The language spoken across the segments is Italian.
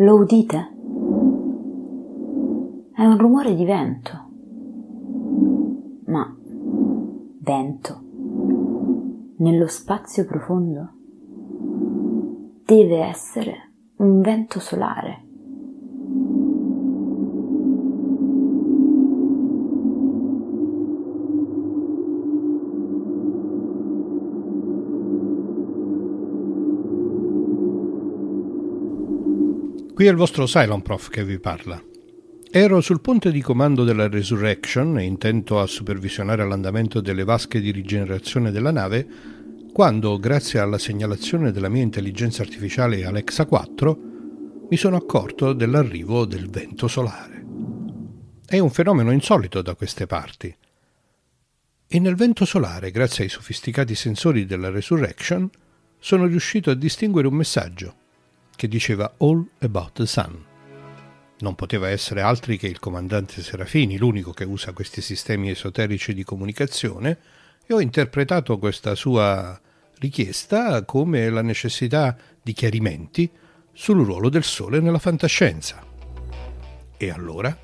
Lo udite? È un rumore di vento. Ma vento nello spazio profondo deve essere un vento solare. Qui è il vostro Cylon Prof che vi parla. Ero sul ponte di comando della Resurrection, intento a supervisionare l'andamento delle vasche di rigenerazione della nave, quando, grazie alla segnalazione della mia intelligenza artificiale Alexa 4, mi sono accorto dell'arrivo del vento solare. È un fenomeno insolito da queste parti. E nel vento solare, grazie ai sofisticati sensori della Resurrection, sono riuscito a distinguere un messaggio che diceva All About the Sun. Non poteva essere altri che il comandante Serafini, l'unico che usa questi sistemi esoterici di comunicazione, e ho interpretato questa sua richiesta come la necessità di chiarimenti sul ruolo del Sole nella fantascienza. E allora?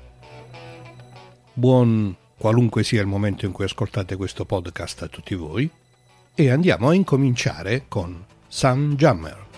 Buon qualunque sia il momento in cui ascoltate questo podcast a tutti voi, e andiamo a incominciare con Sun Jammer.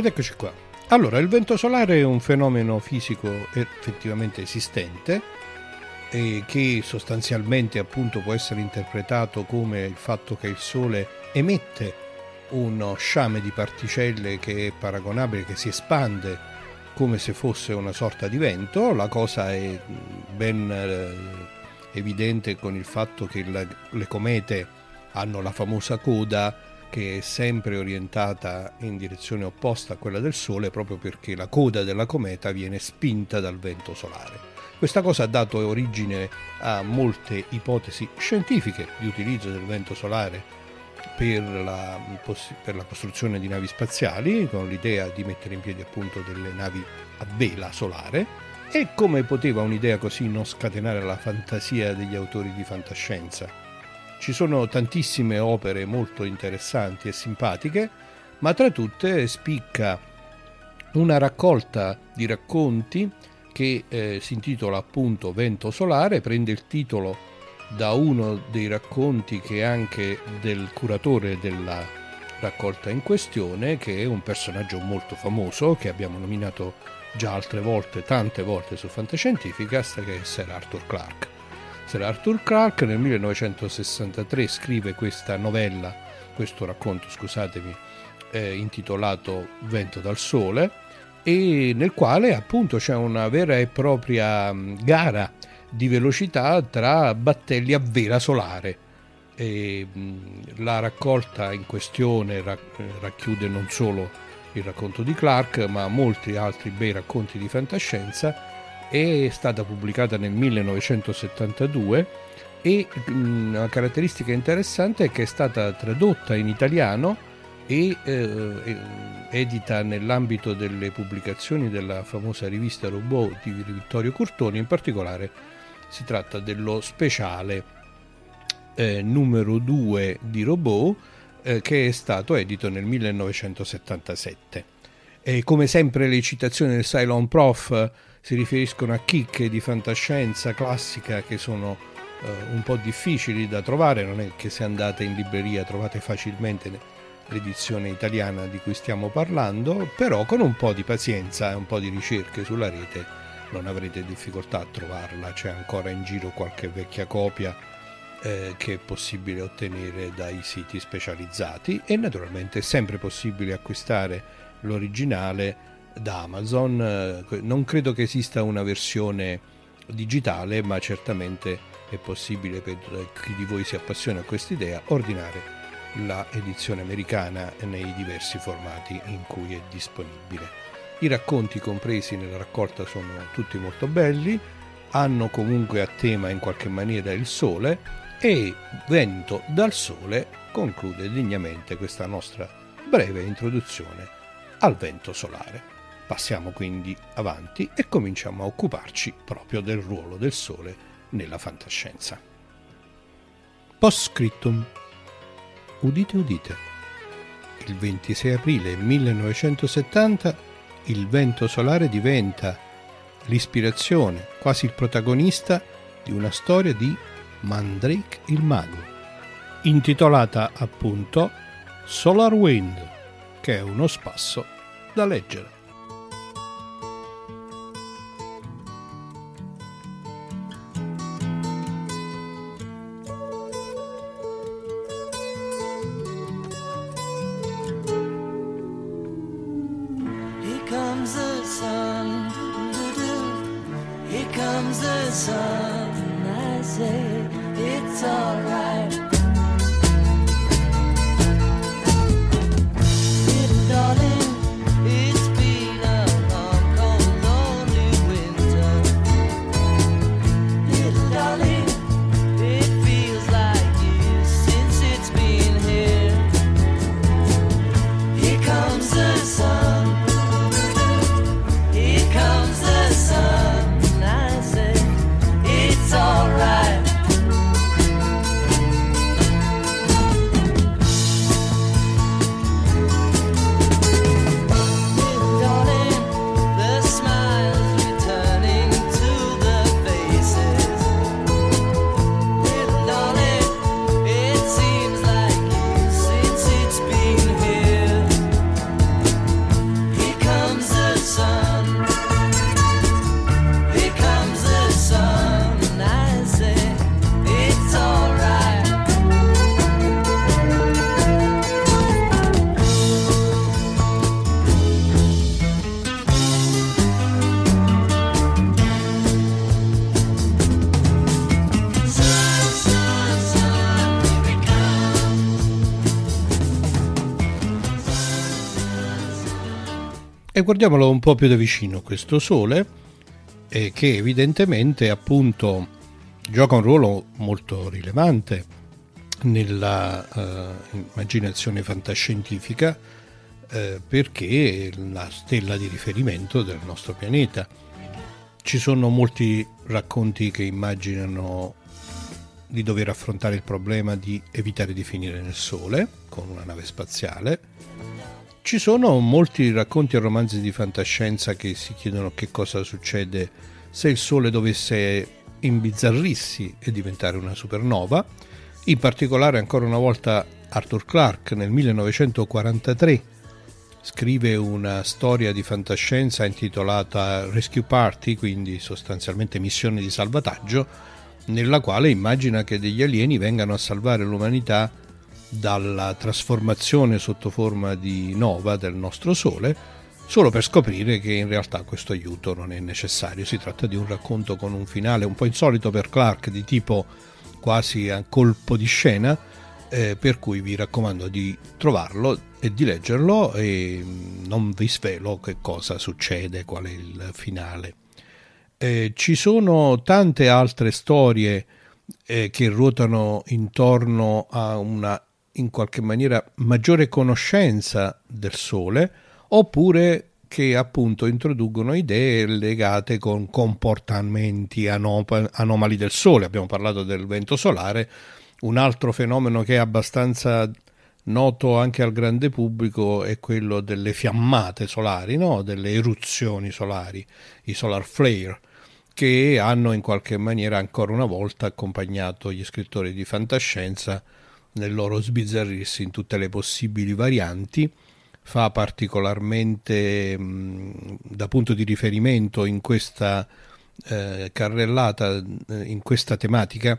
Ed eccoci qua. Allora, il vento solare è un fenomeno fisico effettivamente esistente e che sostanzialmente appunto può essere interpretato come il fatto che il Sole emette uno sciame di particelle che è paragonabile, che si espande come se fosse una sorta di vento. La cosa è ben eh, evidente con il fatto che le comete hanno la famosa coda che è sempre orientata in direzione opposta a quella del Sole proprio perché la coda della cometa viene spinta dal vento solare. Questa cosa ha dato origine a molte ipotesi scientifiche di utilizzo del vento solare per la, per la costruzione di navi spaziali, con l'idea di mettere in piedi appunto delle navi a vela solare. E come poteva un'idea così non scatenare la fantasia degli autori di fantascienza? Ci sono tantissime opere molto interessanti e simpatiche, ma tra tutte spicca una raccolta di racconti che eh, si intitola appunto Vento Solare, prende il titolo da uno dei racconti che è anche del curatore della raccolta in questione, che è un personaggio molto famoso che abbiamo nominato già altre volte, tante volte su Fantascientificast, che è Sir Arthur Clarke. Sir Arthur Clarke nel 1963 scrive questa novella, questo racconto, scusatemi, eh, intitolato Vento dal Sole, e nel quale appunto c'è una vera e propria mm, gara di velocità tra battelli a vela solare. E, mm, la raccolta in questione racchiude non solo il racconto di Clark, ma molti altri bei racconti di fantascienza è stata pubblicata nel 1972 e una caratteristica interessante è che è stata tradotta in italiano e eh, edita nell'ambito delle pubblicazioni della famosa rivista Robot di Vittorio Curtoni, in particolare si tratta dello speciale eh, numero 2 di Robot eh, che è stato edito nel 1977. E come sempre le citazioni del Cylon Prof si riferiscono a chicche di fantascienza classica che sono eh, un po' difficili da trovare, non è che se andate in libreria trovate facilmente l'edizione italiana di cui stiamo parlando, però con un po' di pazienza e un po' di ricerche sulla rete non avrete difficoltà a trovarla, c'è ancora in giro qualche vecchia copia eh, che è possibile ottenere dai siti specializzati e naturalmente è sempre possibile acquistare l'originale da Amazon. Eh, non credo che esista una versione digitale, ma certamente è possibile per chi di voi si appassiona a quest'idea ordinare la edizione americana nei diversi formati in cui è disponibile. I racconti compresi nella raccolta sono tutti molto belli, hanno comunque a tema in qualche maniera il sole e Vento dal sole conclude degnamente questa nostra breve introduzione al vento solare. Passiamo quindi avanti e cominciamo a occuparci proprio del ruolo del Sole nella fantascienza. Post scriptum. Udite udite. Il 26 aprile 1970 il vento solare diventa l'ispirazione, quasi il protagonista di una storia di Mandrake il mago, intitolata appunto Solar Wind, che è uno spasso da leggere. E guardiamolo un po' più da vicino questo Sole, eh, che evidentemente appunto gioca un ruolo molto rilevante nella uh, immaginazione fantascientifica eh, perché è la stella di riferimento del nostro pianeta. Ci sono molti racconti che immaginano di dover affrontare il problema di evitare di finire nel Sole con una nave spaziale. Ci sono molti racconti e romanzi di fantascienza che si chiedono che cosa succede se il Sole dovesse imbizzarrirsi e diventare una supernova. In particolare, ancora una volta, Arthur Clarke nel 1943 scrive una storia di fantascienza intitolata Rescue Party, quindi sostanzialmente missione di salvataggio, nella quale immagina che degli alieni vengano a salvare l'umanità dalla trasformazione sotto forma di nova del nostro Sole, solo per scoprire che in realtà questo aiuto non è necessario. Si tratta di un racconto con un finale un po' insolito per Clark, di tipo quasi a colpo di scena, eh, per cui vi raccomando di trovarlo e di leggerlo e non vi svelo che cosa succede, qual è il finale. Eh, ci sono tante altre storie eh, che ruotano intorno a una in qualche maniera maggiore conoscenza del Sole oppure che appunto introducono idee legate con comportamenti anomali del Sole. Abbiamo parlato del vento solare, un altro fenomeno che è abbastanza noto anche al grande pubblico è quello delle fiammate solari, no? delle eruzioni solari, i solar flare, che hanno in qualche maniera ancora una volta accompagnato gli scrittori di fantascienza nel loro sbizzarrirsi in tutte le possibili varianti. Fa particolarmente mh, da punto di riferimento in questa eh, carrellata, eh, in questa tematica,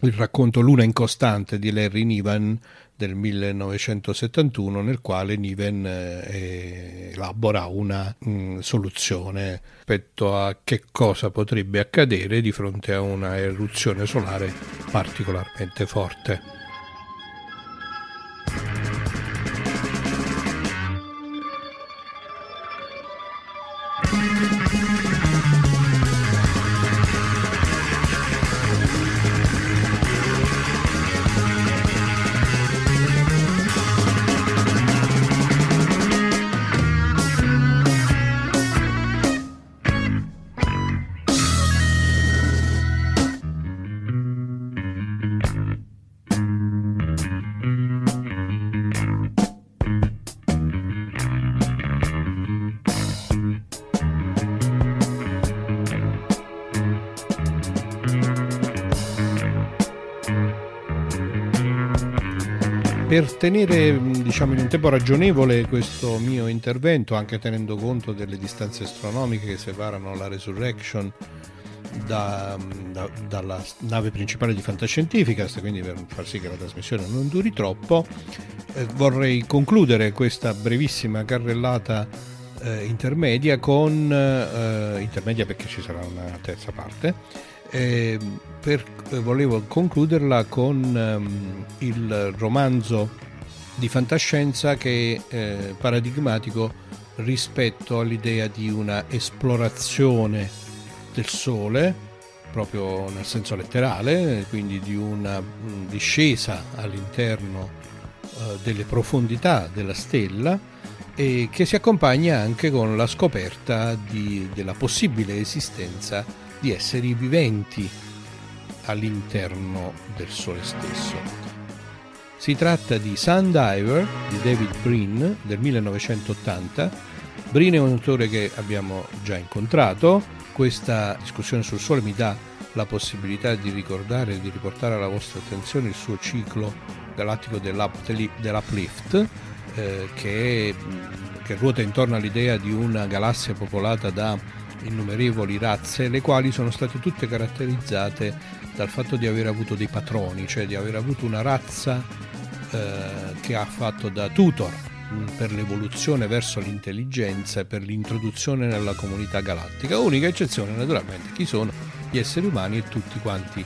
il racconto Luna incostante di Larry Niven del 1971 nel quale Niven eh, elabora una mh, mm, soluzione rispetto a che cosa potrebbe accadere di fronte a una eruzione solare particolarmente forte. per tenere diciamo, in un tempo ragionevole questo mio intervento, anche tenendo conto delle distanze astronomiche che separano la Resurrection da, da, dalla nave principale di Fantascientificast, quindi per far sì che la trasmissione non duri troppo, eh, vorrei concludere questa brevissima carrellata eh, intermedia con eh, intermedia perché ci sarà una terza parte eh, per, eh, volevo concluderla con ehm, il romanzo di fantascienza che è eh, paradigmatico rispetto all'idea di una esplorazione del Sole, proprio nel senso letterale, quindi di una mm, discesa all'interno eh, delle profondità della stella e che si accompagna anche con la scoperta di, della possibile esistenza di esseri viventi all'interno del Sole stesso. Si tratta di Sundiver di David Brin del 1980. Brin è un autore che abbiamo già incontrato. Questa discussione sul Sole mi dà la possibilità di ricordare e di riportare alla vostra attenzione il suo ciclo galattico dell'Uplift, eh, che, che ruota intorno all'idea di una galassia popolata da innumerevoli razze, le quali sono state tutte caratterizzate dal fatto di aver avuto dei patroni, cioè di aver avuto una razza che ha fatto da tutor mm, per l'evoluzione verso l'intelligenza e per l'introduzione nella comunità galattica. Unica eccezione naturalmente chi sono gli esseri umani e tutti quanti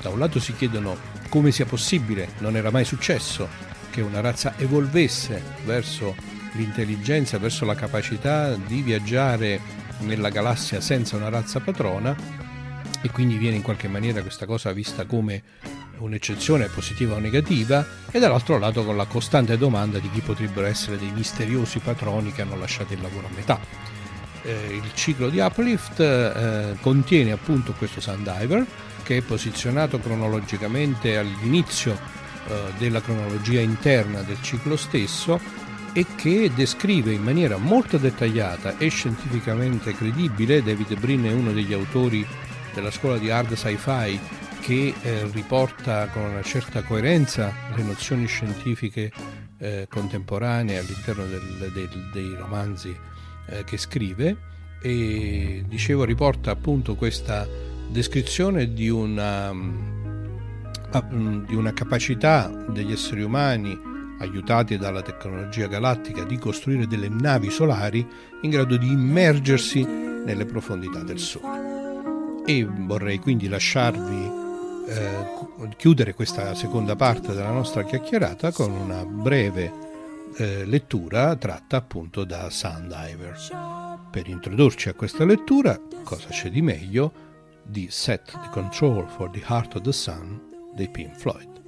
da un lato si chiedono come sia possibile, non era mai successo che una razza evolvesse verso l'intelligenza, verso la capacità di viaggiare nella galassia senza una razza patrona e quindi viene in qualche maniera questa cosa vista come un'eccezione positiva o negativa e dall'altro lato con la costante domanda di chi potrebbero essere dei misteriosi patroni che hanno lasciato il lavoro a metà. Eh, il ciclo di Uplift eh, contiene appunto questo Sundiver che è posizionato cronologicamente all'inizio eh, della cronologia interna del ciclo stesso e che descrive in maniera molto dettagliata e scientificamente credibile, David Brin è uno degli autori della scuola di hard sci-fi che eh, riporta con una certa coerenza le nozioni scientifiche eh, contemporanee all'interno del, del, dei romanzi eh, che scrive e dicevo riporta appunto questa descrizione di una, mm, di una capacità degli esseri umani aiutati dalla tecnologia galattica di costruire delle navi solari in grado di immergersi nelle profondità del Sole. E vorrei quindi lasciarvi eh, chiudere questa seconda parte della nostra chiacchierata con una breve eh, lettura tratta appunto da Sundiver. Per introdurci a questa lettura, cosa c'è di meglio di Set the Control for the Heart of the Sun dei Pink Floyd.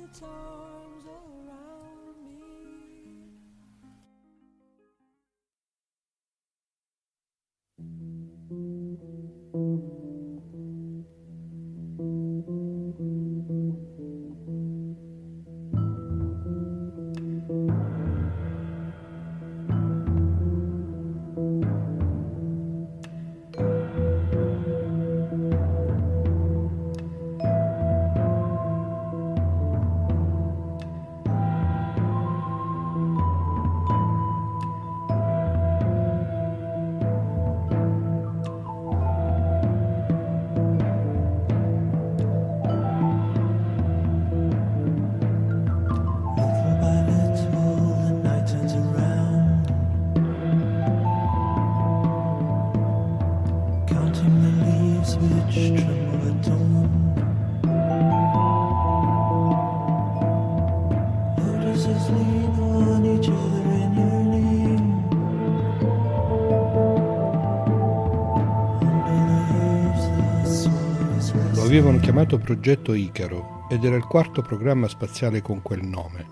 Avevano chiamato Progetto Icaro ed era il quarto programma spaziale con quel nome,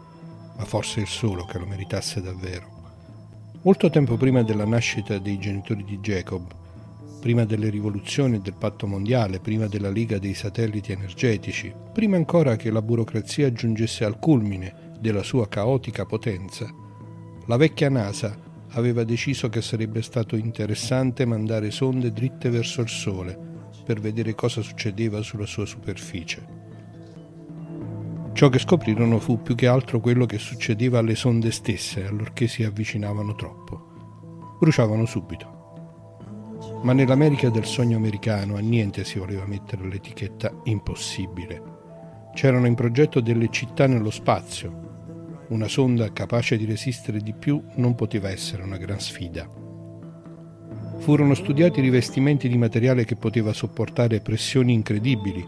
ma forse il solo che lo meritasse davvero. Molto tempo prima della nascita dei genitori di Jacob, prima delle rivoluzioni del patto mondiale, prima della Liga dei satelliti energetici, prima ancora che la burocrazia giungesse al culmine della sua caotica potenza, la vecchia NASA aveva deciso che sarebbe stato interessante mandare sonde dritte verso il Sole per vedere cosa succedeva sulla sua superficie. Ciò che scoprirono fu più che altro quello che succedeva alle sonde stesse allorché si avvicinavano troppo. Bruciavano subito. Ma nell'America del sogno americano a niente si voleva mettere l'etichetta impossibile. C'erano in progetto delle città nello spazio. Una sonda capace di resistere di più non poteva essere una gran sfida. Furono studiati rivestimenti di materiale che poteva sopportare pressioni incredibili,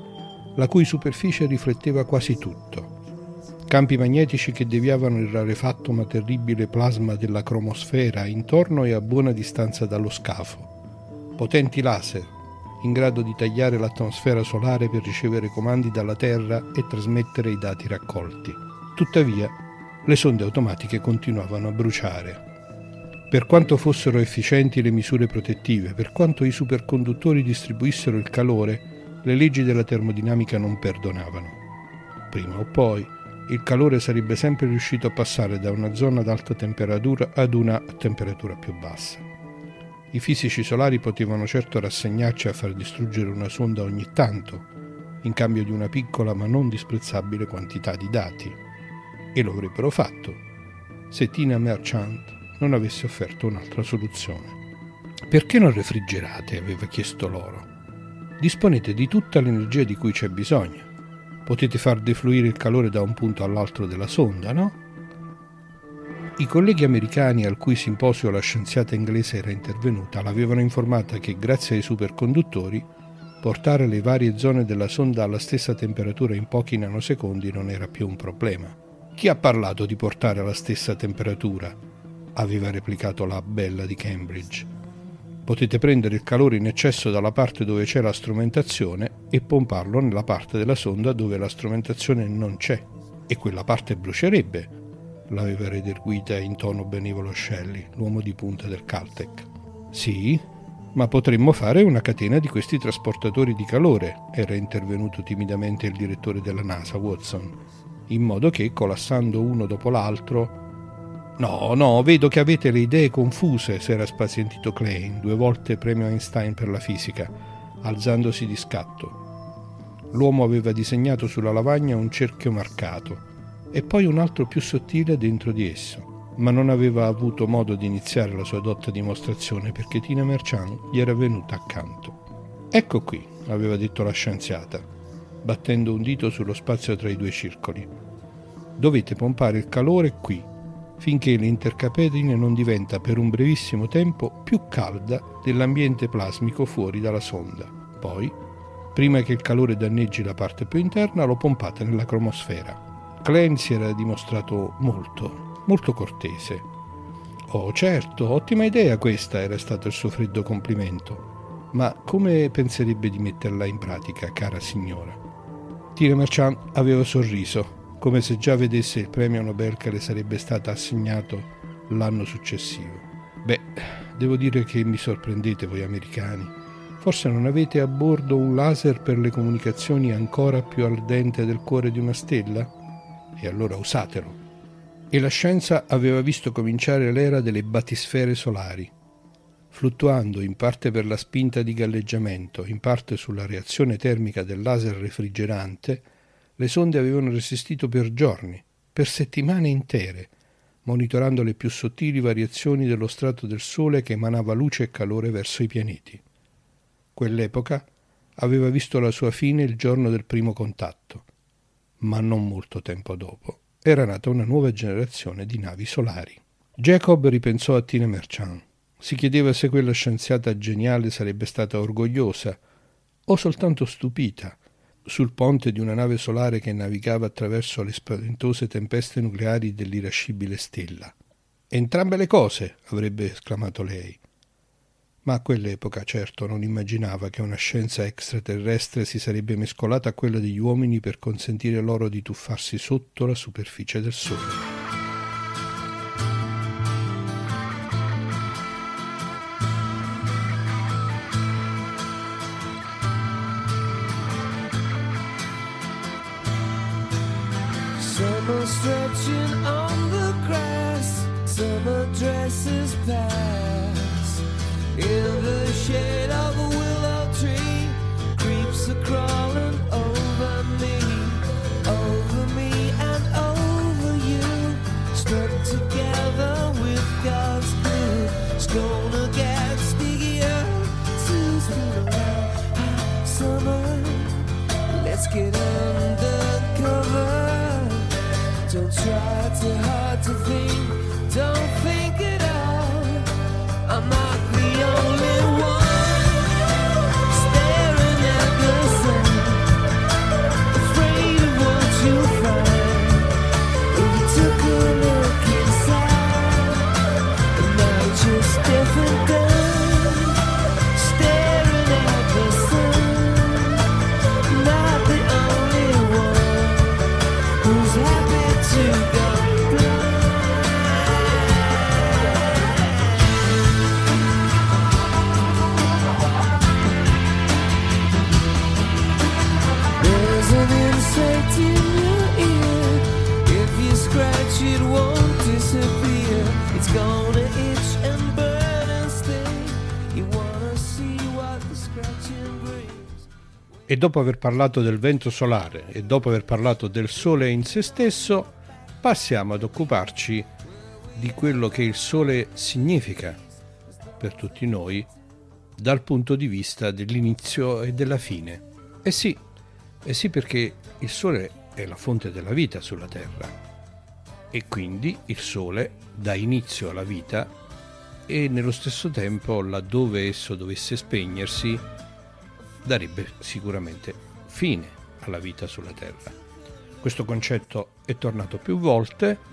la cui superficie rifletteva quasi tutto. Campi magnetici che deviavano il rarefatto ma terribile plasma della cromosfera intorno e a buona distanza dallo scafo. Potenti laser, in grado di tagliare l'atmosfera solare per ricevere comandi dalla Terra e trasmettere i dati raccolti. Tuttavia, le sonde automatiche continuavano a bruciare. Per quanto fossero efficienti le misure protettive, per quanto i superconduttori distribuissero il calore, le leggi della termodinamica non perdonavano. Prima o poi, il calore sarebbe sempre riuscito a passare da una zona ad alta temperatura ad una a temperatura più bassa. I fisici solari potevano certo rassegnarci a far distruggere una sonda ogni tanto, in cambio di una piccola ma non disprezzabile quantità di dati. E lo avrebbero fatto se Tina Merchant non avesse offerto un'altra soluzione. Perché non refrigerate? aveva chiesto loro. Disponete di tutta l'energia di cui c'è bisogno. Potete far defluire il calore da un punto all'altro della sonda, no? I colleghi americani al cui simposio la scienziata inglese era intervenuta l'avevano informata che grazie ai superconduttori portare le varie zone della sonda alla stessa temperatura in pochi nanosecondi non era più un problema. Chi ha parlato di portare alla stessa temperatura? aveva replicato la bella di Cambridge. Potete prendere il calore in eccesso dalla parte dove c'è la strumentazione e pomparlo nella parte della sonda dove la strumentazione non c'è e quella parte brucierebbe, l'aveva redarguita in tono benevolo Shelley, l'uomo di punta del Caltech. Sì, ma potremmo fare una catena di questi trasportatori di calore, era intervenuto timidamente il direttore della NASA, Watson, in modo che, collassando uno dopo l'altro, No, no, vedo che avete le idee confuse, si era spazientito Klein, due volte premio Einstein per la fisica, alzandosi di scatto. L'uomo aveva disegnato sulla lavagna un cerchio marcato e poi un altro più sottile dentro di esso, ma non aveva avuto modo di iniziare la sua dotta dimostrazione perché Tina Merchant gli era venuta accanto. Ecco qui, aveva detto la scienziata, battendo un dito sullo spazio tra i due circoli. Dovete pompare il calore qui, finché l'intercapetrine non diventa per un brevissimo tempo più calda dell'ambiente plasmico fuori dalla sonda. Poi, prima che il calore danneggi la parte più interna, lo pompate nella cromosfera. Klein si era dimostrato molto, molto cortese. Oh, certo, ottima idea questa, era stato il suo freddo complimento. Ma come penserebbe di metterla in pratica, cara signora? Tina Marchand aveva sorriso come se già vedesse il premio Nobel che le sarebbe stato assegnato l'anno successivo. Beh, devo dire che mi sorprendete voi americani. Forse non avete a bordo un laser per le comunicazioni ancora più ardente del cuore di una stella? E allora usatelo. E la scienza aveva visto cominciare l'era delle batisfere solari, fluttuando in parte per la spinta di galleggiamento, in parte sulla reazione termica del laser refrigerante, le sonde avevano resistito per giorni, per settimane intere, monitorando le più sottili variazioni dello strato del Sole che emanava luce e calore verso i pianeti. Quell'epoca aveva visto la sua fine il giorno del primo contatto, ma non molto tempo dopo era nata una nuova generazione di navi solari. Jacob ripensò a Tina Merchant. Si chiedeva se quella scienziata geniale sarebbe stata orgogliosa o soltanto stupita sul ponte di una nave solare che navigava attraverso le spaventose tempeste nucleari dell'irascibile stella. Entrambe le cose, avrebbe esclamato lei. Ma a quell'epoca certo non immaginava che una scienza extraterrestre si sarebbe mescolata a quella degli uomini per consentire loro di tuffarsi sotto la superficie del Sole. Dopo aver parlato del vento solare e dopo aver parlato del Sole in se stesso, passiamo ad occuparci di quello che il Sole significa per tutti noi dal punto di vista dell'inizio e della fine. E sì, e sì perché il Sole è la fonte della vita sulla Terra e quindi il Sole dà inizio alla vita e nello stesso tempo laddove esso dovesse spegnersi darebbe sicuramente fine alla vita sulla Terra. Questo concetto è tornato più volte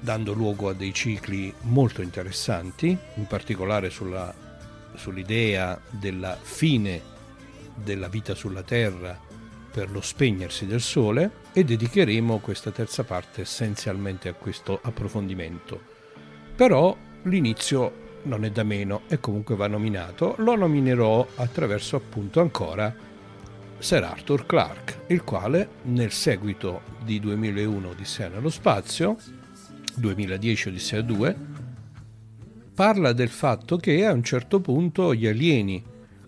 dando luogo a dei cicli molto interessanti, in particolare sulla, sull'idea della fine della vita sulla Terra per lo spegnersi del Sole e dedicheremo questa terza parte essenzialmente a questo approfondimento. Però l'inizio non è da meno e comunque va nominato, lo nominerò attraverso appunto ancora Sir Arthur Clarke, il quale nel seguito di 2001 Odissea nello spazio, 2010 Odissea 2, parla del fatto che a un certo punto gli alieni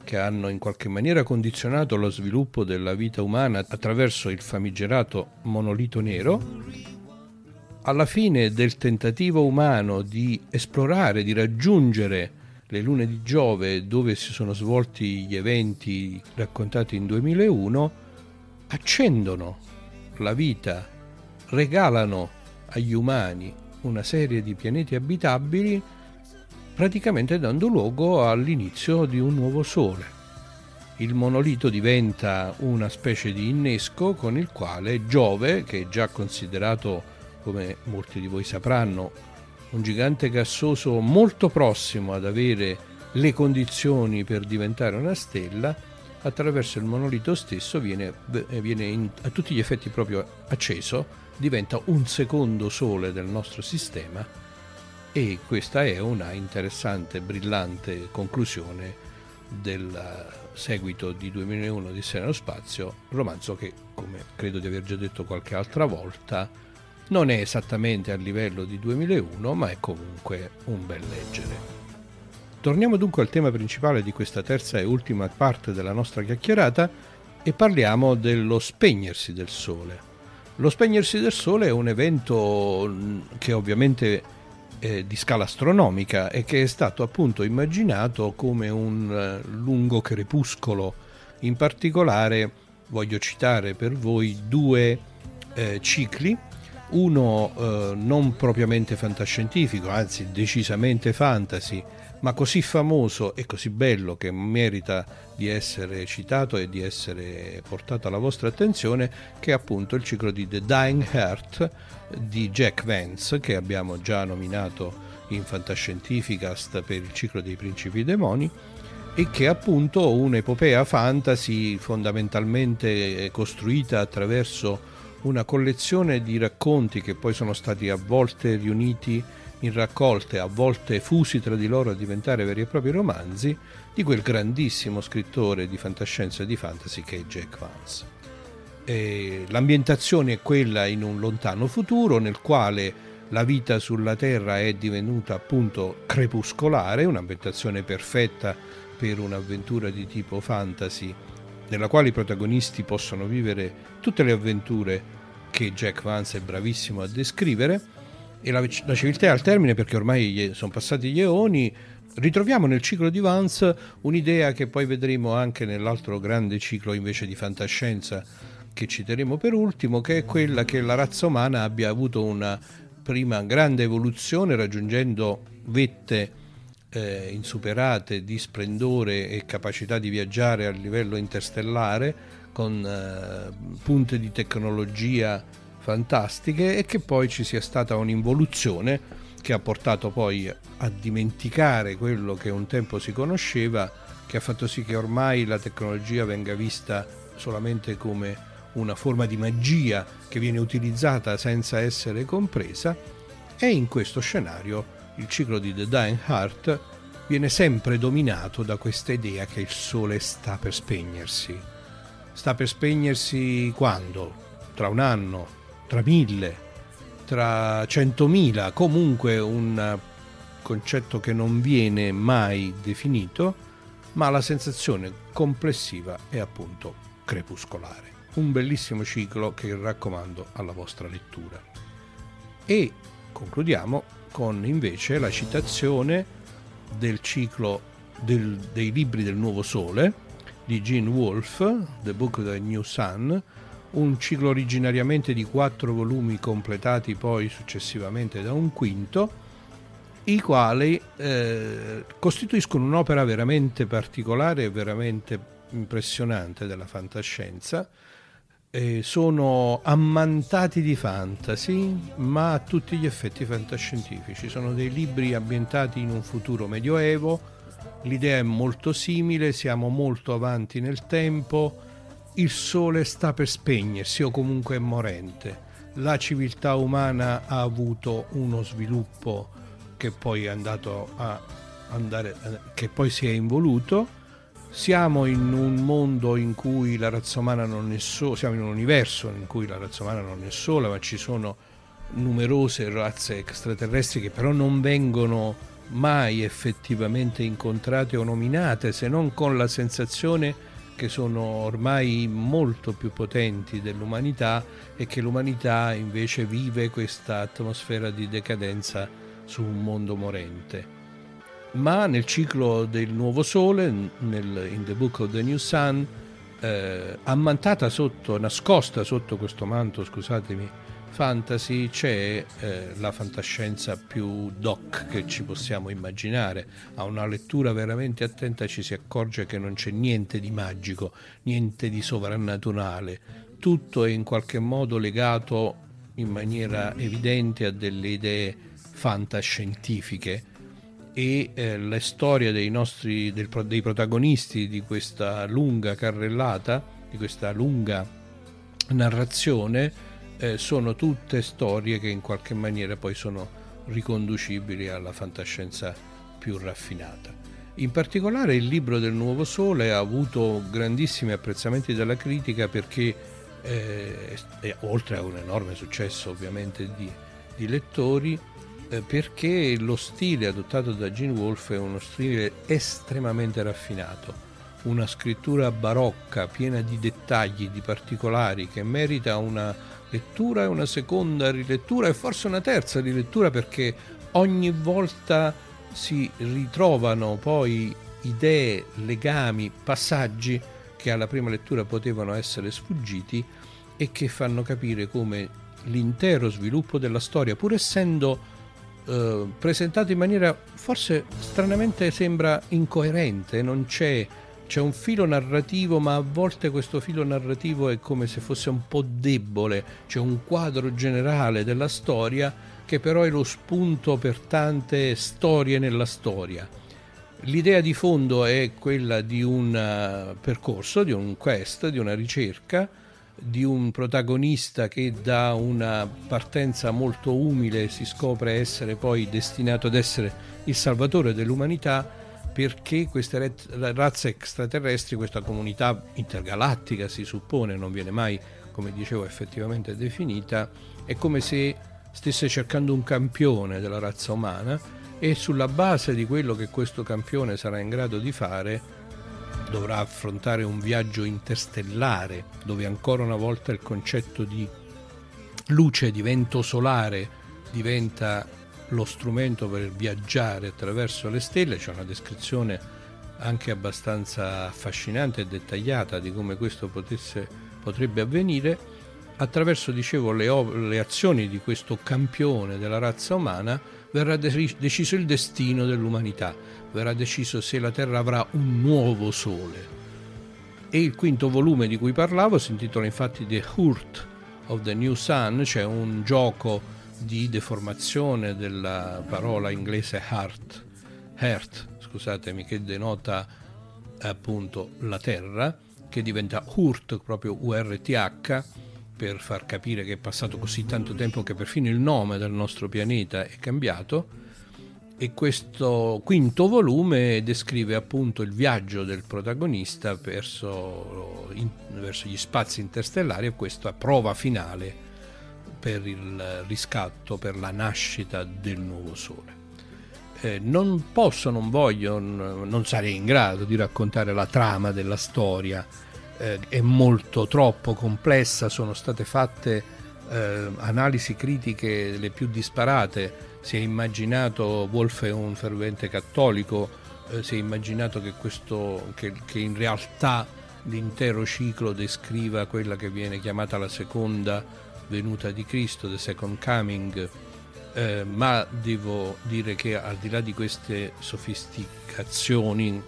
che hanno in qualche maniera condizionato lo sviluppo della vita umana attraverso il famigerato monolito nero, alla fine del tentativo umano di esplorare, di raggiungere le lune di Giove dove si sono svolti gli eventi raccontati in 2001, accendono la vita, regalano agli umani una serie di pianeti abitabili, praticamente dando luogo all'inizio di un nuovo Sole. Il monolito diventa una specie di innesco con il quale Giove, che è già considerato, come molti di voi sapranno, un gigante gassoso molto prossimo ad avere le condizioni per diventare una stella, attraverso il monolito stesso viene, viene in, a tutti gli effetti proprio acceso, diventa un secondo sole del nostro sistema e questa è una interessante, brillante conclusione del seguito di 2001 di nello spazio, romanzo che, come credo di aver già detto qualche altra volta, non è esattamente a livello di 2001, ma è comunque un bel leggere. Torniamo dunque al tema principale di questa terza e ultima parte della nostra chiacchierata e parliamo dello spegnersi del Sole. Lo spegnersi del Sole è un evento che ovviamente è di scala astronomica e che è stato appunto immaginato come un eh, lungo crepuscolo. In particolare voglio citare per voi due eh, cicli uno eh, non propriamente fantascientifico, anzi decisamente fantasy, ma così famoso e così bello che merita di essere citato e di essere portato alla vostra attenzione, che è appunto il ciclo di The Dying Heart di Jack Vance, che abbiamo già nominato in Fantascientificast per il ciclo dei principi demoni e che è appunto un'epopea fantasy fondamentalmente costruita attraverso una collezione di racconti che poi sono stati a volte riuniti in raccolte, a volte fusi tra di loro a diventare veri e propri romanzi, di quel grandissimo scrittore di fantascienza e di fantasy che è Jack Vance. E l'ambientazione è quella in un lontano futuro nel quale la vita sulla Terra è divenuta appunto crepuscolare, un'ambientazione perfetta per un'avventura di tipo fantasy nella quale i protagonisti possono vivere tutte le avventure che Jack Vance è bravissimo a descrivere. E la, la civiltà è al termine perché ormai sono passati gli eoni. Ritroviamo nel ciclo di Vance un'idea che poi vedremo anche nell'altro grande ciclo invece di fantascienza che citeremo per ultimo che è quella che la razza umana abbia avuto una prima grande evoluzione raggiungendo vette eh, insuperate di splendore e capacità di viaggiare a livello interstellare con eh, punte di tecnologia fantastiche e che poi ci sia stata un'involuzione che ha portato poi a dimenticare quello che un tempo si conosceva, che ha fatto sì che ormai la tecnologia venga vista solamente come una forma di magia che viene utilizzata senza essere compresa e in questo scenario il ciclo di The Dying Heart viene sempre dominato da questa idea che il sole sta per spegnersi. Sta per spegnersi quando? Tra un anno, tra mille, tra centomila, comunque un concetto che non viene mai definito, ma la sensazione complessiva è appunto crepuscolare. Un bellissimo ciclo che raccomando alla vostra lettura. E concludiamo con invece la citazione del ciclo del, dei libri del Nuovo Sole di Gene Wolfe, The Book of the New Sun, un ciclo originariamente di quattro volumi completati poi successivamente da un quinto, i quali eh, costituiscono un'opera veramente particolare e veramente impressionante della fantascienza, eh, sono ammantati di fantasy, ma a tutti gli effetti fantascientifici. Sono dei libri ambientati in un futuro medioevo, l'idea è molto simile, siamo molto avanti nel tempo, il sole sta per spegnersi o comunque è morente. La civiltà umana ha avuto uno sviluppo che poi è andato a andare, eh, che poi si è involuto siamo in un mondo in cui la razza umana non è sola, siamo in un universo in cui la razza umana non è sola, ma ci sono numerose razze extraterrestri che però non vengono mai effettivamente incontrate o nominate, se non con la sensazione che sono ormai molto più potenti dell'umanità e che l'umanità invece vive questa atmosfera di decadenza su un mondo morente ma nel ciclo del nuovo sole, nel, in The Book of the New Sun, eh, ammantata sotto, nascosta sotto questo manto, scusatemi, fantasy, c'è eh, la fantascienza più doc che ci possiamo immaginare. A una lettura veramente attenta ci si accorge che non c'è niente di magico, niente di sovrannaturale, tutto è in qualche modo legato in maniera evidente a delle idee fantascientifiche e eh, la storia dei nostri del, dei protagonisti di questa lunga carrellata, di questa lunga narrazione, eh, sono tutte storie che in qualche maniera poi sono riconducibili alla fantascienza più raffinata. In particolare il libro del Nuovo Sole ha avuto grandissimi apprezzamenti dalla critica perché, eh, oltre a un enorme successo ovviamente di, di lettori, perché lo stile adottato da Gene Wolfe è uno stile estremamente raffinato, una scrittura barocca piena di dettagli, di particolari che merita una lettura e una seconda rilettura e forse una terza rilettura perché ogni volta si ritrovano poi idee, legami, passaggi che alla prima lettura potevano essere sfuggiti e che fanno capire come l'intero sviluppo della storia, pur essendo eh, presentato in maniera forse stranamente sembra incoerente, non c'è, c'è un filo narrativo ma a volte questo filo narrativo è come se fosse un po' debole, c'è un quadro generale della storia che però è lo spunto per tante storie nella storia. L'idea di fondo è quella di un eh, percorso, di un quest, di una ricerca, di un protagonista che da una partenza molto umile si scopre essere poi destinato ad essere il salvatore dell'umanità perché queste razze extraterrestri, questa comunità intergalattica si suppone, non viene mai, come dicevo, effettivamente definita, è come se stesse cercando un campione della razza umana e sulla base di quello che questo campione sarà in grado di fare dovrà affrontare un viaggio interstellare dove ancora una volta il concetto di luce di vento solare diventa lo strumento per viaggiare attraverso le stelle, c'è una descrizione anche abbastanza affascinante e dettagliata di come questo potesse, potrebbe avvenire, attraverso dicevo, le, le azioni di questo campione della razza umana verrà deciso il destino dell'umanità, verrà deciso se la Terra avrà un nuovo Sole. E il quinto volume di cui parlavo si intitola infatti The Hurt of the New Sun, cioè un gioco di deformazione della parola inglese heart, heart scusatemi, che denota appunto la Terra, che diventa Hurt, proprio URTH, per far capire che è passato così tanto tempo che perfino il nome del nostro pianeta è cambiato e questo quinto volume descrive appunto il viaggio del protagonista verso, in, verso gli spazi interstellari e questa prova finale per il riscatto, per la nascita del nuovo Sole. Eh, non posso, non voglio, non sarei in grado di raccontare la trama della storia, eh, è molto troppo complessa, sono state fatte eh, analisi critiche le più disparate. Si è immaginato, Wolf è un fervente cattolico, eh, si è immaginato che, questo, che, che in realtà l'intero ciclo descriva quella che viene chiamata la seconda venuta di Cristo, the second coming, eh, ma devo dire che al di là di queste sofisticazioni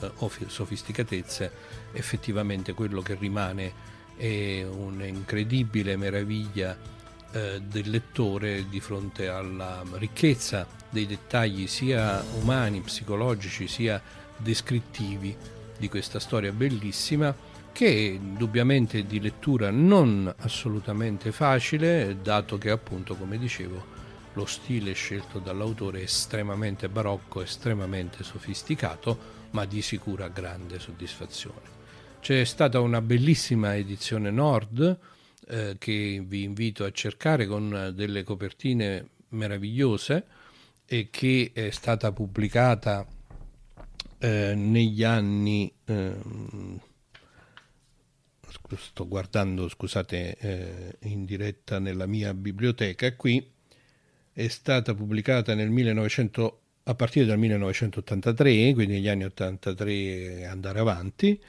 eh, o sofisticatezze, effettivamente quello che rimane e un'incredibile meraviglia eh, del lettore di fronte alla ricchezza dei dettagli sia umani, psicologici, sia descrittivi di questa storia bellissima che è indubbiamente di lettura non assolutamente facile, dato che appunto, come dicevo, lo stile scelto dall'autore è estremamente barocco, estremamente sofisticato, ma di sicura grande soddisfazione. C'è stata una bellissima edizione Nord eh, che vi invito a cercare con delle copertine meravigliose e che è stata pubblicata eh, negli anni ehm, sto guardando scusate eh, in diretta nella mia biblioteca qui è stata pubblicata nel 1900 a partire dal 1983 quindi negli anni 83 e andare avanti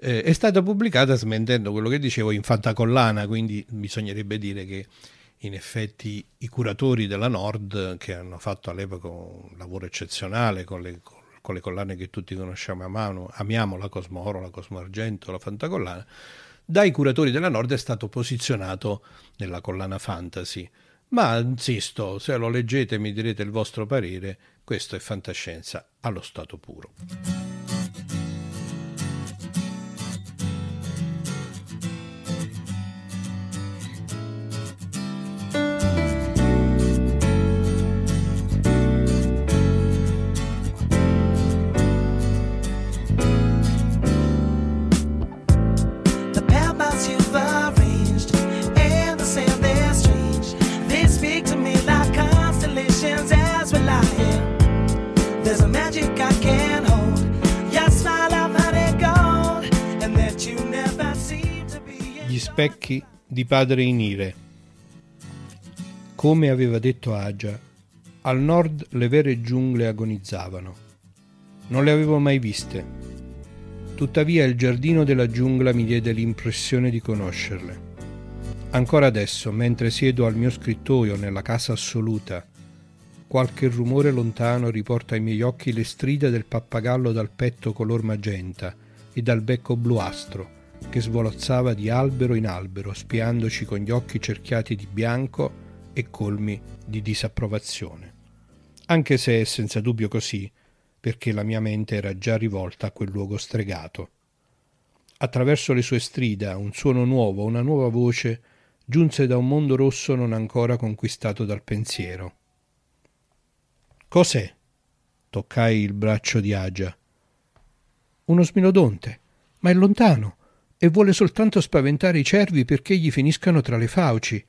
eh, è stata pubblicata smentendo quello che dicevo in fantacollana quindi bisognerebbe dire che in effetti i curatori della Nord che hanno fatto all'epoca un lavoro eccezionale con le, con le collane che tutti conosciamo a mano, amiamo la Cosmo Oro, la Cosmo Argento, la Fantacollana, dai curatori della Nord è stato posizionato nella collana fantasy. Ma insisto, se lo leggete mi direte il vostro parere, questo è fantascienza allo stato puro. Specchi di padre Inire. Come aveva detto Agia, al nord le vere giungle agonizzavano. Non le avevo mai viste. Tuttavia il giardino della giungla mi diede l'impressione di conoscerle. Ancora adesso, mentre siedo al mio scrittoio nella casa assoluta, qualche rumore lontano riporta ai miei occhi le strida del pappagallo dal petto color magenta e dal becco bluastro che svolazzava di albero in albero, spiandoci con gli occhi cerchiati di bianco e colmi di disapprovazione. Anche se è senza dubbio così, perché la mia mente era già rivolta a quel luogo stregato. Attraverso le sue strida, un suono nuovo, una nuova voce, giunse da un mondo rosso non ancora conquistato dal pensiero. Cos'è? Toccai il braccio di Agia. Uno smilodonte, ma è lontano e vuole soltanto spaventare i cervi perché gli finiscano tra le fauci.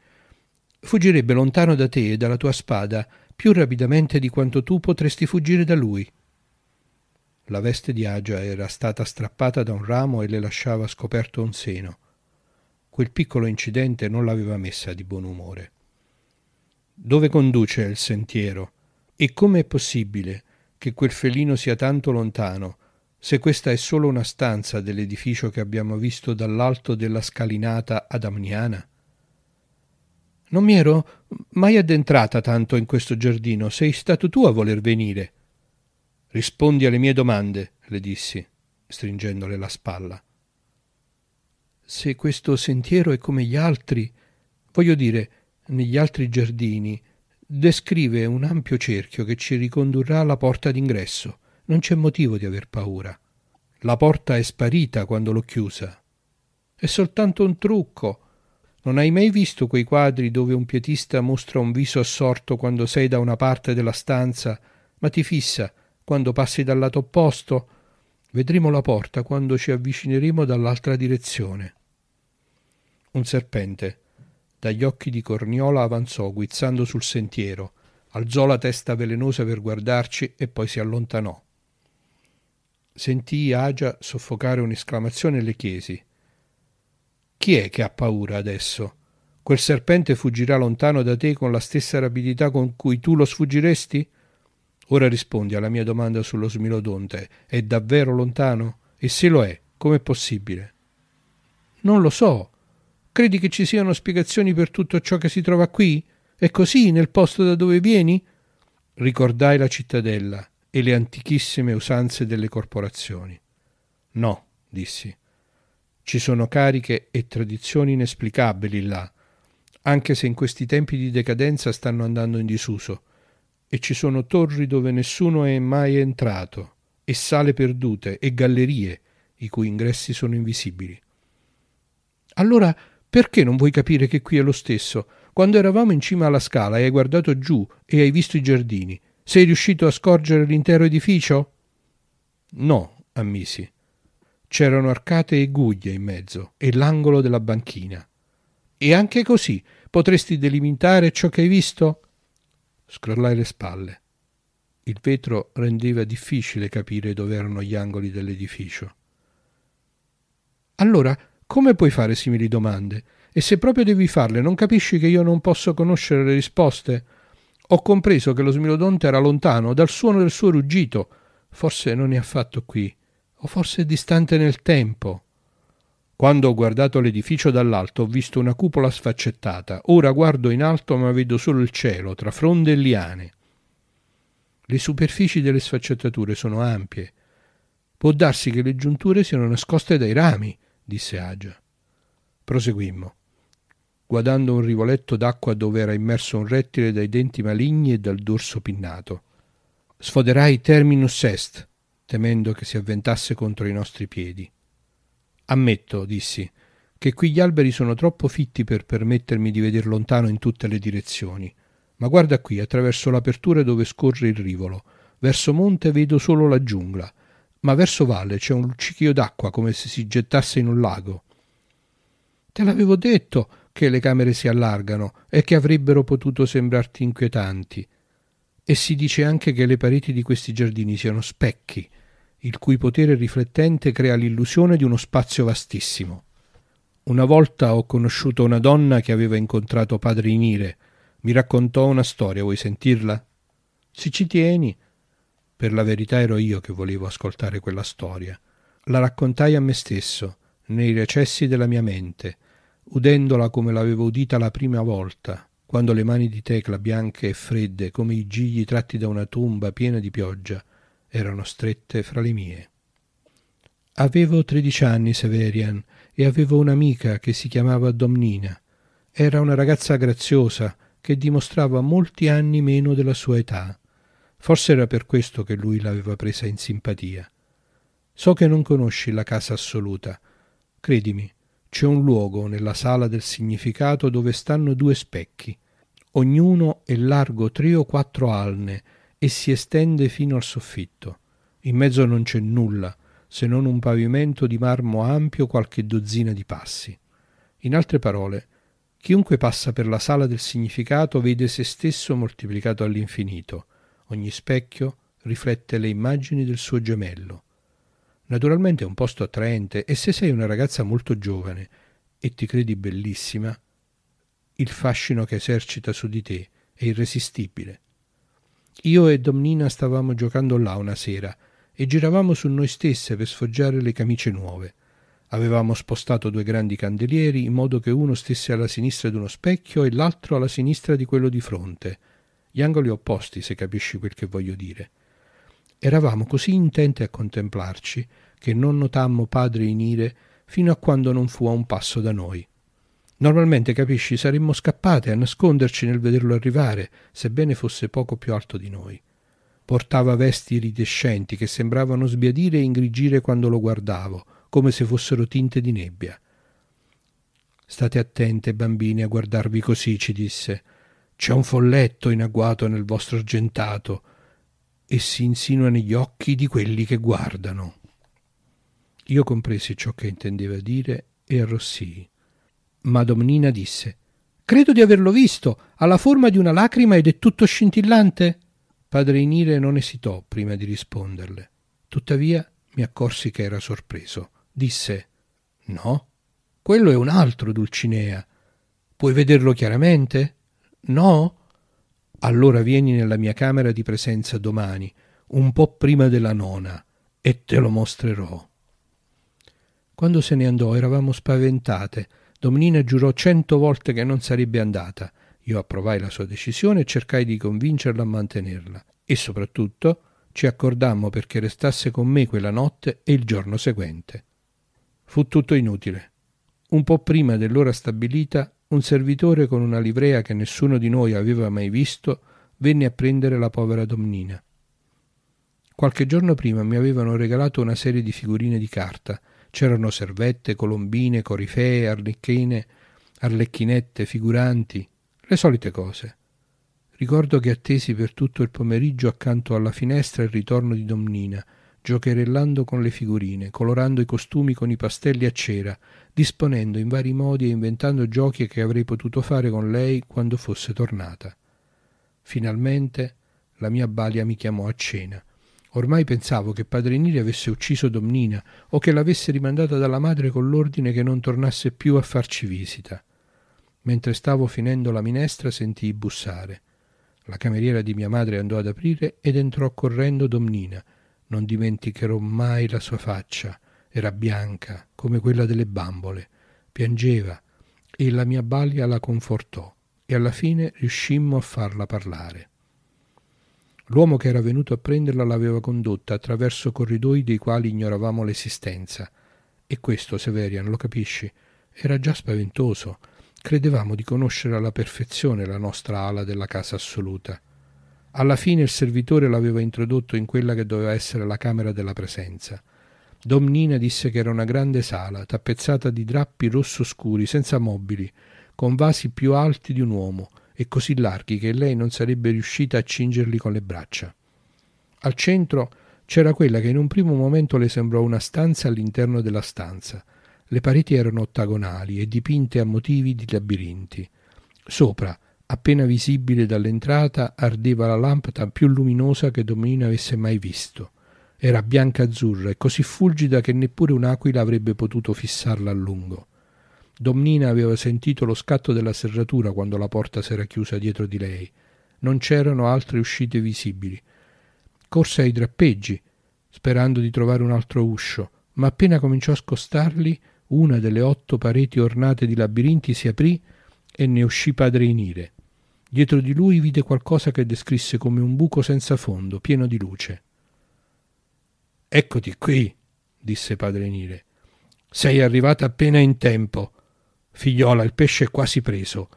Fuggirebbe lontano da te e dalla tua spada più rapidamente di quanto tu potresti fuggire da lui. La veste di Agia era stata strappata da un ramo e le lasciava scoperto un seno. Quel piccolo incidente non l'aveva messa di buon umore. Dove conduce il sentiero? E come è possibile che quel felino sia tanto lontano, se questa è solo una stanza dell'edificio che abbiamo visto dall'alto della scalinata adamniana? Non mi ero mai addentrata tanto in questo giardino, sei stato tu a voler venire. Rispondi alle mie domande, le dissi, stringendole la spalla. Se questo sentiero è come gli altri, voglio dire, negli altri giardini, descrive un ampio cerchio che ci ricondurrà alla porta d'ingresso. Non c'è motivo di aver paura. La porta è sparita quando l'ho chiusa. È soltanto un trucco. Non hai mai visto quei quadri dove un pietista mostra un viso assorto quando sei da una parte della stanza, ma ti fissa quando passi dal lato opposto? Vedremo la porta quando ci avvicineremo dall'altra direzione. Un serpente, dagli occhi di Corniola, avanzò guizzando sul sentiero, alzò la testa velenosa per guardarci e poi si allontanò. Sentii Agia soffocare un'esclamazione e le chiesi: Chi è che ha paura adesso? Quel serpente fuggirà lontano da te con la stessa rapidità con cui tu lo sfuggiresti? Ora rispondi alla mia domanda sullo smilodonte: è davvero lontano? E se lo è, com'è possibile? Non lo so. Credi che ci siano spiegazioni per tutto ciò che si trova qui? È così nel posto da dove vieni? Ricordai la cittadella e le antichissime usanze delle corporazioni. No, dissi. Ci sono cariche e tradizioni inesplicabili là, anche se in questi tempi di decadenza stanno andando in disuso, e ci sono torri dove nessuno è mai entrato, e sale perdute, e gallerie, i cui ingressi sono invisibili. Allora perché non vuoi capire che qui è lo stesso? Quando eravamo in cima alla scala e hai guardato giù e hai visto i giardini, sei riuscito a scorgere l'intero edificio? No, ammisi. C'erano arcate e guglie in mezzo e l'angolo della banchina. E anche così potresti delimitare ciò che hai visto? Scrollai le spalle. Il vetro rendeva difficile capire dove erano gli angoli dell'edificio. Allora, come puoi fare simili domande? E se proprio devi farle, non capisci che io non posso conoscere le risposte? Ho compreso che lo smilodonte era lontano, dal suono del suo ruggito. Forse non è affatto qui, o forse è distante nel tempo. Quando ho guardato l'edificio dall'alto ho visto una cupola sfaccettata. Ora guardo in alto ma vedo solo il cielo, tra fronde e liane. Le superfici delle sfaccettature sono ampie. Può darsi che le giunture siano nascoste dai rami, disse Agia. Proseguimmo, guardando un rivoletto d'acqua dove era immerso un rettile dai denti maligni e dal dorso pinnato. Sfoderai terminus est, temendo che si avventasse contro i nostri piedi. Ammetto, dissi, che qui gli alberi sono troppo fitti per permettermi di veder lontano in tutte le direzioni. Ma guarda qui, attraverso l'apertura dove scorre il rivolo. Verso monte vedo solo la giungla, ma verso valle c'è un luccichio d'acqua come se si gettasse in un lago. Te l'avevo detto che le camere si allargano e che avrebbero potuto sembrarti inquietanti. E si dice anche che le pareti di questi giardini siano specchi, il cui potere riflettente crea l'illusione di uno spazio vastissimo. Una volta ho conosciuto una donna che aveva incontrato padre Inire. Mi raccontò una storia, vuoi sentirla? Se ci tieni. Per la verità ero io che volevo ascoltare quella storia. La raccontai a me stesso, nei recessi della mia mente, udendola come l'avevo udita la prima volta, quando le mani di Tecla bianche e fredde come i gigli tratti da una tomba piena di pioggia erano strette fra le mie. Avevo tredici anni, Severian, e avevo un'amica che si chiamava Domnina. Era una ragazza graziosa che dimostrava molti anni meno della sua età. Forse era per questo che lui l'aveva presa in simpatia. So che non conosci la casa assoluta. Credimi, c'è un luogo nella sala del significato dove stanno due specchi. Ognuno è largo tre o quattro alne e si estende fino al soffitto. In mezzo non c'è nulla, se non un pavimento di marmo ampio qualche dozzina di passi. In altre parole, chiunque passa per la sala del significato vede se stesso moltiplicato all'infinito. Ogni specchio riflette le immagini del suo gemello. Naturalmente è un posto attraente e se sei una ragazza molto giovane e ti credi bellissima, il fascino che esercita su di te è irresistibile. Io e Domnina stavamo giocando là una sera e giravamo su noi stesse per sfoggiare le camicie nuove. Avevamo spostato due grandi candelieri in modo che uno stesse alla sinistra d'uno specchio e l'altro alla sinistra di quello di fronte. Gli angoli opposti, se capisci quel che voglio dire. Eravamo così intenti a contemplarci che non notammo padre in ire fino a quando non fu a un passo da noi. Normalmente, capisci, saremmo scappate a nasconderci nel vederlo arrivare, sebbene fosse poco più alto di noi. Portava vesti iridescenti che sembravano sbiadire e ingrigire quando lo guardavo, come se fossero tinte di nebbia. State attente, bambini, a guardarvi così, ci disse. C'è un folletto in agguato nel vostro argentato e si insinua negli occhi di quelli che guardano. Io compresi ciò che intendeva dire e arrossii. Ma Domnina disse Credo di averlo visto. Ha la forma di una lacrima ed è tutto scintillante? Padre Inire non esitò prima di risponderle. Tuttavia mi accorsi che era sorpreso. Disse No, quello è un altro Dulcinea. Puoi vederlo chiaramente? No? Allora vieni nella mia camera di presenza domani, un po' prima della nona, e te lo mostrerò. Quando se ne andò eravamo spaventate. Domnina giurò cento volte che non sarebbe andata. Io approvai la sua decisione e cercai di convincerla a mantenerla. E soprattutto ci accordammo perché restasse con me quella notte e il giorno seguente. Fu tutto inutile. Un po' prima dell'ora stabilita, un servitore con una livrea che nessuno di noi aveva mai visto venne a prendere la povera Domnina. Qualche giorno prima mi avevano regalato una serie di figurine di carta. C'erano servette, colombine, corifee, arlecchine, arlecchinette, figuranti, le solite cose. Ricordo che attesi per tutto il pomeriggio accanto alla finestra il ritorno di Domnina, giocherellando con le figurine, colorando i costumi con i pastelli a cera, disponendo in vari modi e inventando giochi che avrei potuto fare con lei quando fosse tornata. Finalmente la mia balia mi chiamò a cena. Ormai pensavo che padre Neri avesse ucciso Domnina o che l'avesse rimandata dalla madre con l'ordine che non tornasse più a farci visita. Mentre stavo finendo la minestra sentii bussare. La cameriera di mia madre andò ad aprire ed entrò correndo Domnina. Non dimenticherò mai la sua faccia. Era bianca, come quella delle bambole. Piangeva e la mia balia la confortò e alla fine riuscimmo a farla parlare. L'uomo che era venuto a prenderla l'aveva condotta attraverso corridoi dei quali ignoravamo l'esistenza. E questo, Severian, lo capisci, era già spaventoso. Credevamo di conoscere alla perfezione la nostra ala della casa assoluta. Alla fine il servitore l'aveva introdotto in quella che doveva essere la camera della presenza. Domnina disse che era una grande sala, tappezzata di drappi rosso scuri, senza mobili, con vasi più alti di un uomo e così larghi che lei non sarebbe riuscita a cingerli con le braccia. Al centro c'era quella che in un primo momento le sembrò una stanza all'interno della stanza. Le pareti erano ottagonali e dipinte a motivi di labirinti. Sopra, appena visibile dall'entrata, ardeva la lampada più luminosa che Domina avesse mai visto. Era bianca azzurra e così fulgida che neppure un'aquila avrebbe potuto fissarla a lungo. Domnina aveva sentito lo scatto della serratura quando la porta s'era chiusa dietro di lei. Non c'erano altre uscite visibili. Corse ai drappeggi, sperando di trovare un altro uscio, ma appena cominciò a scostarli, una delle otto pareti ornate di labirinti si aprì e ne uscì padre Inire. Dietro di lui vide qualcosa che descrisse come un buco senza fondo, pieno di luce. Eccoti qui, disse padre Nire. Sei arrivata appena in tempo. Figliola, il pesce è quasi preso.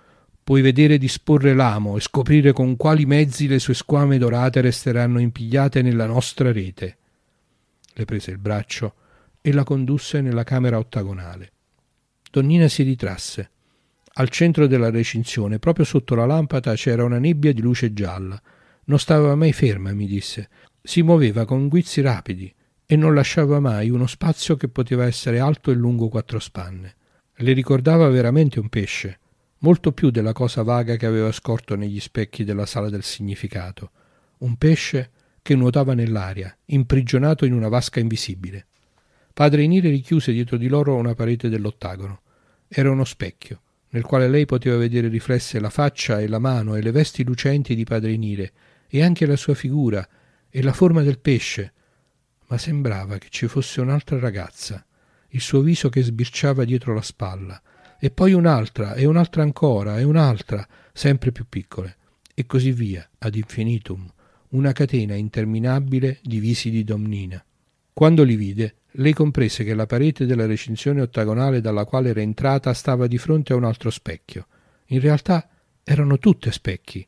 Puoi vedere disporre l'amo e scoprire con quali mezzi le sue squame dorate resteranno impigliate nella nostra rete. Le prese il braccio e la condusse nella camera ottagonale. Donnina si ritrasse. Al centro della recinzione, proprio sotto la lampada, c'era una nebbia di luce gialla. Non stava mai ferma, mi disse. Si muoveva con guizzi rapidi e non lasciava mai uno spazio che poteva essere alto e lungo quattro spanne. Le ricordava veramente un pesce, molto più della cosa vaga che aveva scorto negli specchi della sala del significato. Un pesce che nuotava nell'aria, imprigionato in una vasca invisibile. Padre Nire richiuse dietro di loro una parete dell'ottagono. Era uno specchio, nel quale lei poteva vedere riflesse la faccia e la mano e le vesti lucenti di Padre Nire, e anche la sua figura e la forma del pesce, ma sembrava che ci fosse un'altra ragazza, il suo viso che sbirciava dietro la spalla, e poi un'altra, e un'altra ancora, e un'altra, sempre più piccole, e così via, ad infinitum, una catena interminabile di visi di Domnina. Quando li vide, lei comprese che la parete della recinzione ottagonale dalla quale era entrata stava di fronte a un altro specchio. In realtà erano tutte specchi.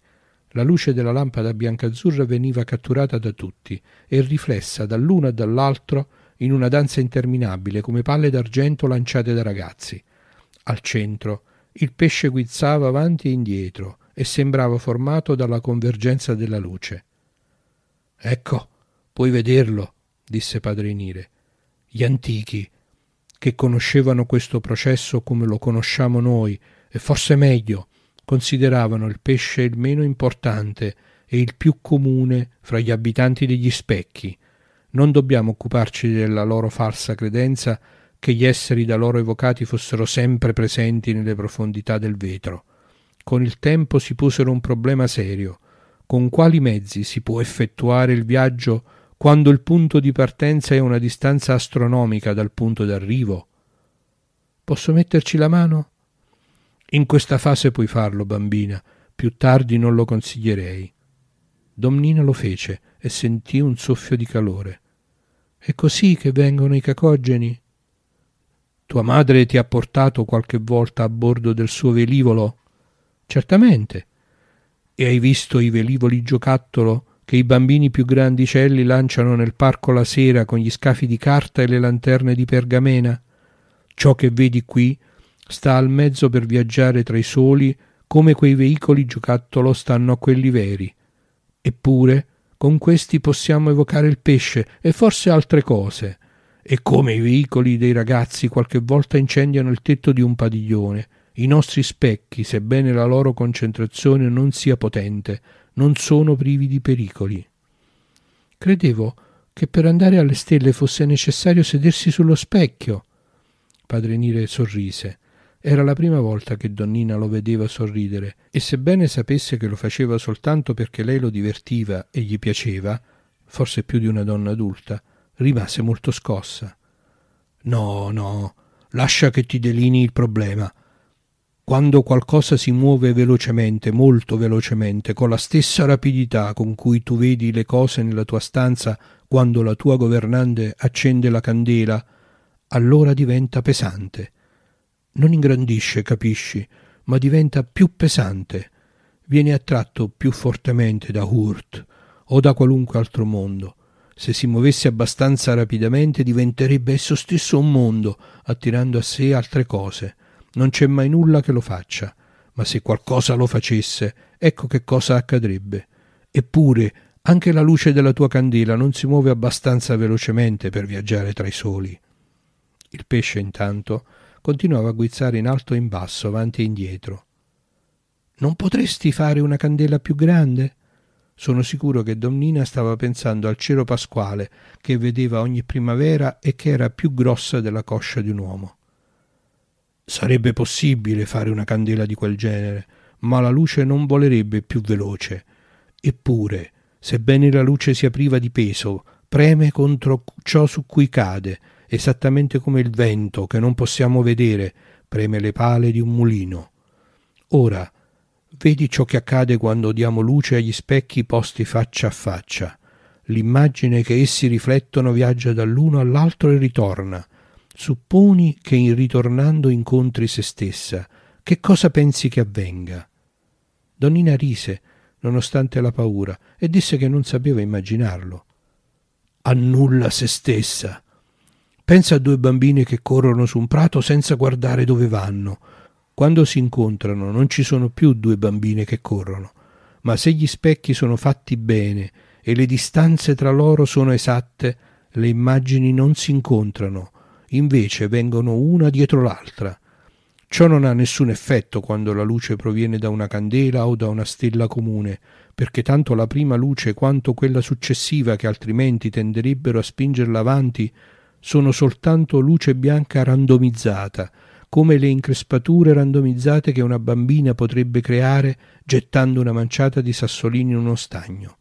La luce della lampada biancazzurra veniva catturata da tutti e riflessa dall'uno e dall'altro in una danza interminabile come palle d'argento lanciate da ragazzi. Al centro il pesce guizzava avanti e indietro e sembrava formato dalla convergenza della luce. Ecco, puoi vederlo, disse padre Nire. Gli antichi, che conoscevano questo processo come lo conosciamo noi, e forse meglio, consideravano il pesce il meno importante e il più comune fra gli abitanti degli specchi. Non dobbiamo occuparci della loro falsa credenza che gli esseri da loro evocati fossero sempre presenti nelle profondità del vetro. Con il tempo si posero un problema serio. Con quali mezzi si può effettuare il viaggio quando il punto di partenza è una distanza astronomica dal punto d'arrivo? Posso metterci la mano? In questa fase puoi farlo, bambina, più tardi non lo consiglierei. Domnina lo fece e sentì un soffio di calore. È così che vengono i cacogeni? Tua madre ti ha portato qualche volta a bordo del suo velivolo? Certamente. E hai visto i velivoli giocattolo che i bambini più grandicelli lanciano nel parco la sera con gli scafi di carta e le lanterne di pergamena? Ciò che vedi qui sta al mezzo per viaggiare tra i soli come quei veicoli giocattolo stanno a quelli veri. Eppure, con questi possiamo evocare il pesce e forse altre cose. E come i veicoli dei ragazzi qualche volta incendiano il tetto di un padiglione, i nostri specchi, sebbene la loro concentrazione non sia potente, non sono privi di pericoli. Credevo che per andare alle stelle fosse necessario sedersi sullo specchio. Padre Nire sorrise. Era la prima volta che Donnina lo vedeva sorridere, e sebbene sapesse che lo faceva soltanto perché lei lo divertiva e gli piaceva, forse più di una donna adulta, rimase molto scossa. No, no, lascia che ti delinei il problema. Quando qualcosa si muove velocemente, molto velocemente, con la stessa rapidità con cui tu vedi le cose nella tua stanza quando la tua governante accende la candela, allora diventa pesante. Non ingrandisce, capisci, ma diventa più pesante. Viene attratto più fortemente da Hurt o da qualunque altro mondo. Se si muovesse abbastanza rapidamente diventerebbe esso stesso un mondo, attirando a sé altre cose. Non c'è mai nulla che lo faccia, ma se qualcosa lo facesse, ecco che cosa accadrebbe. Eppure anche la luce della tua candela non si muove abbastanza velocemente per viaggiare tra i soli. Il pesce, intanto, continuava a guizzare in alto e in basso, avanti e indietro. Non potresti fare una candela più grande? Sono sicuro che Donnina stava pensando al cielo pasquale che vedeva ogni primavera e che era più grossa della coscia di un uomo. Sarebbe possibile fare una candela di quel genere, ma la luce non volerebbe più veloce. Eppure, sebbene la luce sia priva di peso, preme contro ciò su cui cade, esattamente come il vento che non possiamo vedere preme le pale di un mulino. Ora, vedi ciò che accade quando diamo luce agli specchi posti faccia a faccia. L'immagine che essi riflettono viaggia dall'uno all'altro e ritorna. Supponi che in ritornando incontri se stessa. Che cosa pensi che avvenga? Donnina rise, nonostante la paura, e disse che non sapeva immaginarlo. Annulla se stessa. Pensa a due bambine che corrono su un prato senza guardare dove vanno. Quando si incontrano non ci sono più due bambine che corrono, ma se gli specchi sono fatti bene e le distanze tra loro sono esatte, le immagini non si incontrano, invece vengono una dietro l'altra. Ciò non ha nessun effetto quando la luce proviene da una candela o da una stella comune, perché tanto la prima luce quanto quella successiva che altrimenti tenderebbero a spingerla avanti sono soltanto luce bianca randomizzata, come le increspature randomizzate che una bambina potrebbe creare gettando una manciata di sassolini in uno stagno.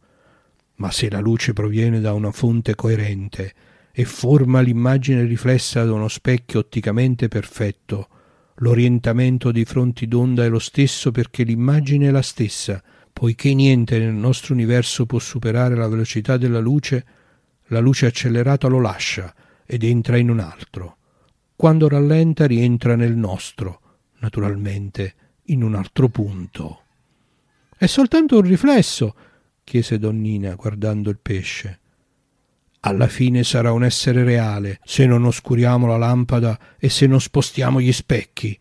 Ma se la luce proviene da una fonte coerente e forma l'immagine riflessa da uno specchio otticamente perfetto, l'orientamento dei fronti d'onda è lo stesso perché l'immagine è la stessa, poiché niente nel nostro universo può superare la velocità della luce, la luce accelerata lo lascia ed entra in un altro. Quando rallenta rientra nel nostro, naturalmente in un altro punto. È soltanto un riflesso, chiese Donnina guardando il pesce. Alla fine sarà un essere reale se non oscuriamo la lampada e se non spostiamo gli specchi.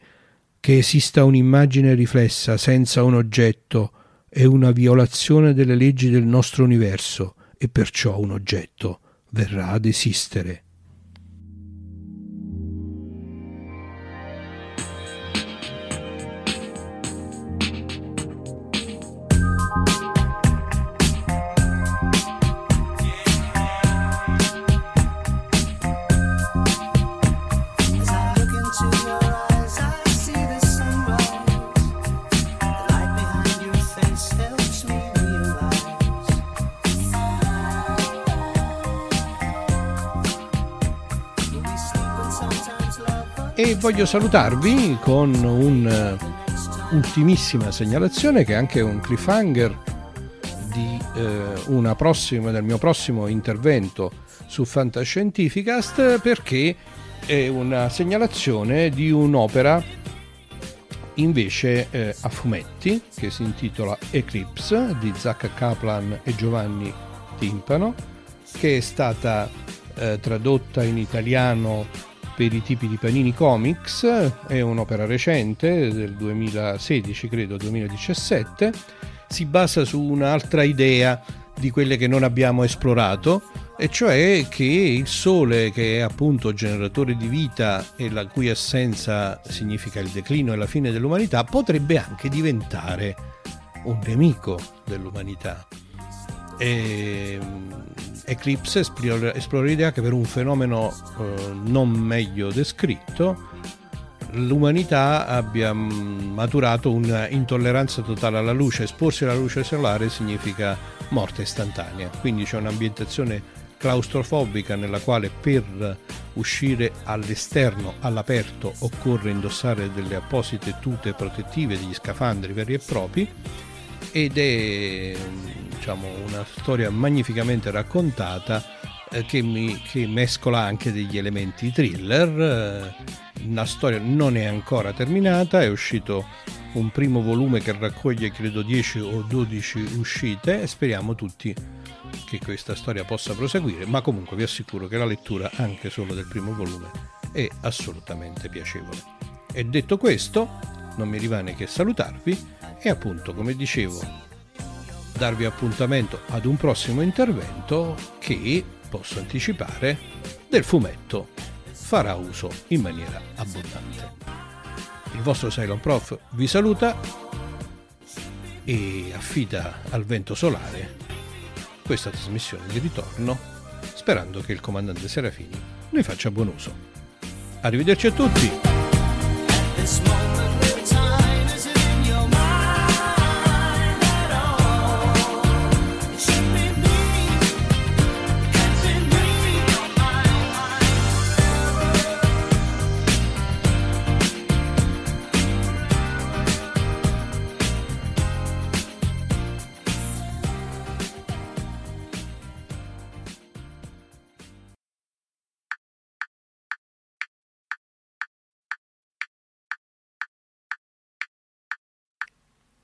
Che esista un'immagine riflessa senza un oggetto è una violazione delle leggi del nostro universo e perciò un oggetto verrà ad esistere. Voglio salutarvi con un'ultimissima segnalazione che è anche un cliffhanger di eh, prossima, del mio prossimo intervento su Fantascientificast perché è una segnalazione di un'opera invece eh, a fumetti che si intitola Eclipse di Zach Kaplan e Giovanni Timpano che è stata eh, tradotta in italiano per i tipi di Panini Comics, è un'opera recente del 2016 credo 2017, si basa su un'altra idea di quelle che non abbiamo esplorato e cioè che il Sole, che è appunto generatore di vita e la cui assenza significa il declino e la fine dell'umanità, potrebbe anche diventare un nemico dell'umanità. E, Eclipse esplora, l'idea che per un fenomeno eh, non meglio descritto l'umanità abbia mm, maturato un'intolleranza totale alla luce. Esporsi alla luce solare significa morte istantanea, quindi c'è un'ambientazione claustrofobica nella quale per uscire all'esterno, all'aperto, occorre indossare delle apposite tute protettive, degli scafandri veri e propri ed è diciamo, una storia magnificamente raccontata eh, che, mi, che mescola anche degli elementi thriller. Eh, la storia non è ancora terminata, è uscito un primo volume che raccoglie credo 10 o 12 uscite e speriamo tutti che questa storia possa proseguire, ma comunque vi assicuro che la lettura anche solo del primo volume è assolutamente piacevole. E detto questo, non mi rimane che salutarvi e appunto, come dicevo, darvi appuntamento ad un prossimo intervento che, posso anticipare, del fumetto farà uso in maniera abbondante. Il vostro Cylon Prof vi saluta e affida al vento solare questa trasmissione di ritorno, sperando che il comandante Serafini ne faccia buon uso. Arrivederci a tutti!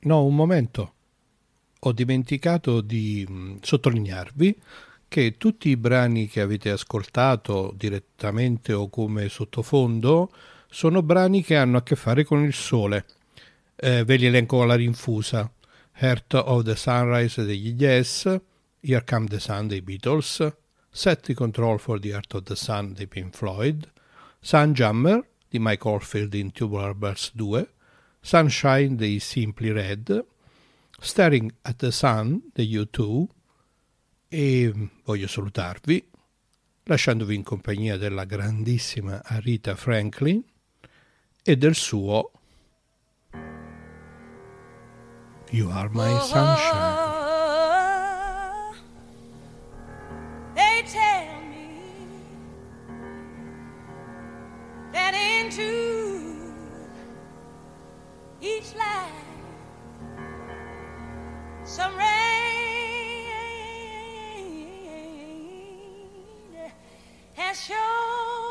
No, un momento. Ho dimenticato di mh, sottolinearvi che tutti i brani che avete ascoltato direttamente o come sottofondo sono brani che hanno a che fare con il sole. Eh, ve li elenco alla rinfusa. Heart of the Sunrise degli Yes, Here Come the Sun dei Beatles, Set the Control for the Heart of the Sun dei Pink Floyd, Sunjammer di Mike Oldfield in Tubular Bells 2, Sunshine dei Simply Red, Staring at the Sun degli U2 e voglio salutarvi lasciandovi in compagnia della grandissima Arita Franklin e del suo You Are My Sunshine. Each some rain has shown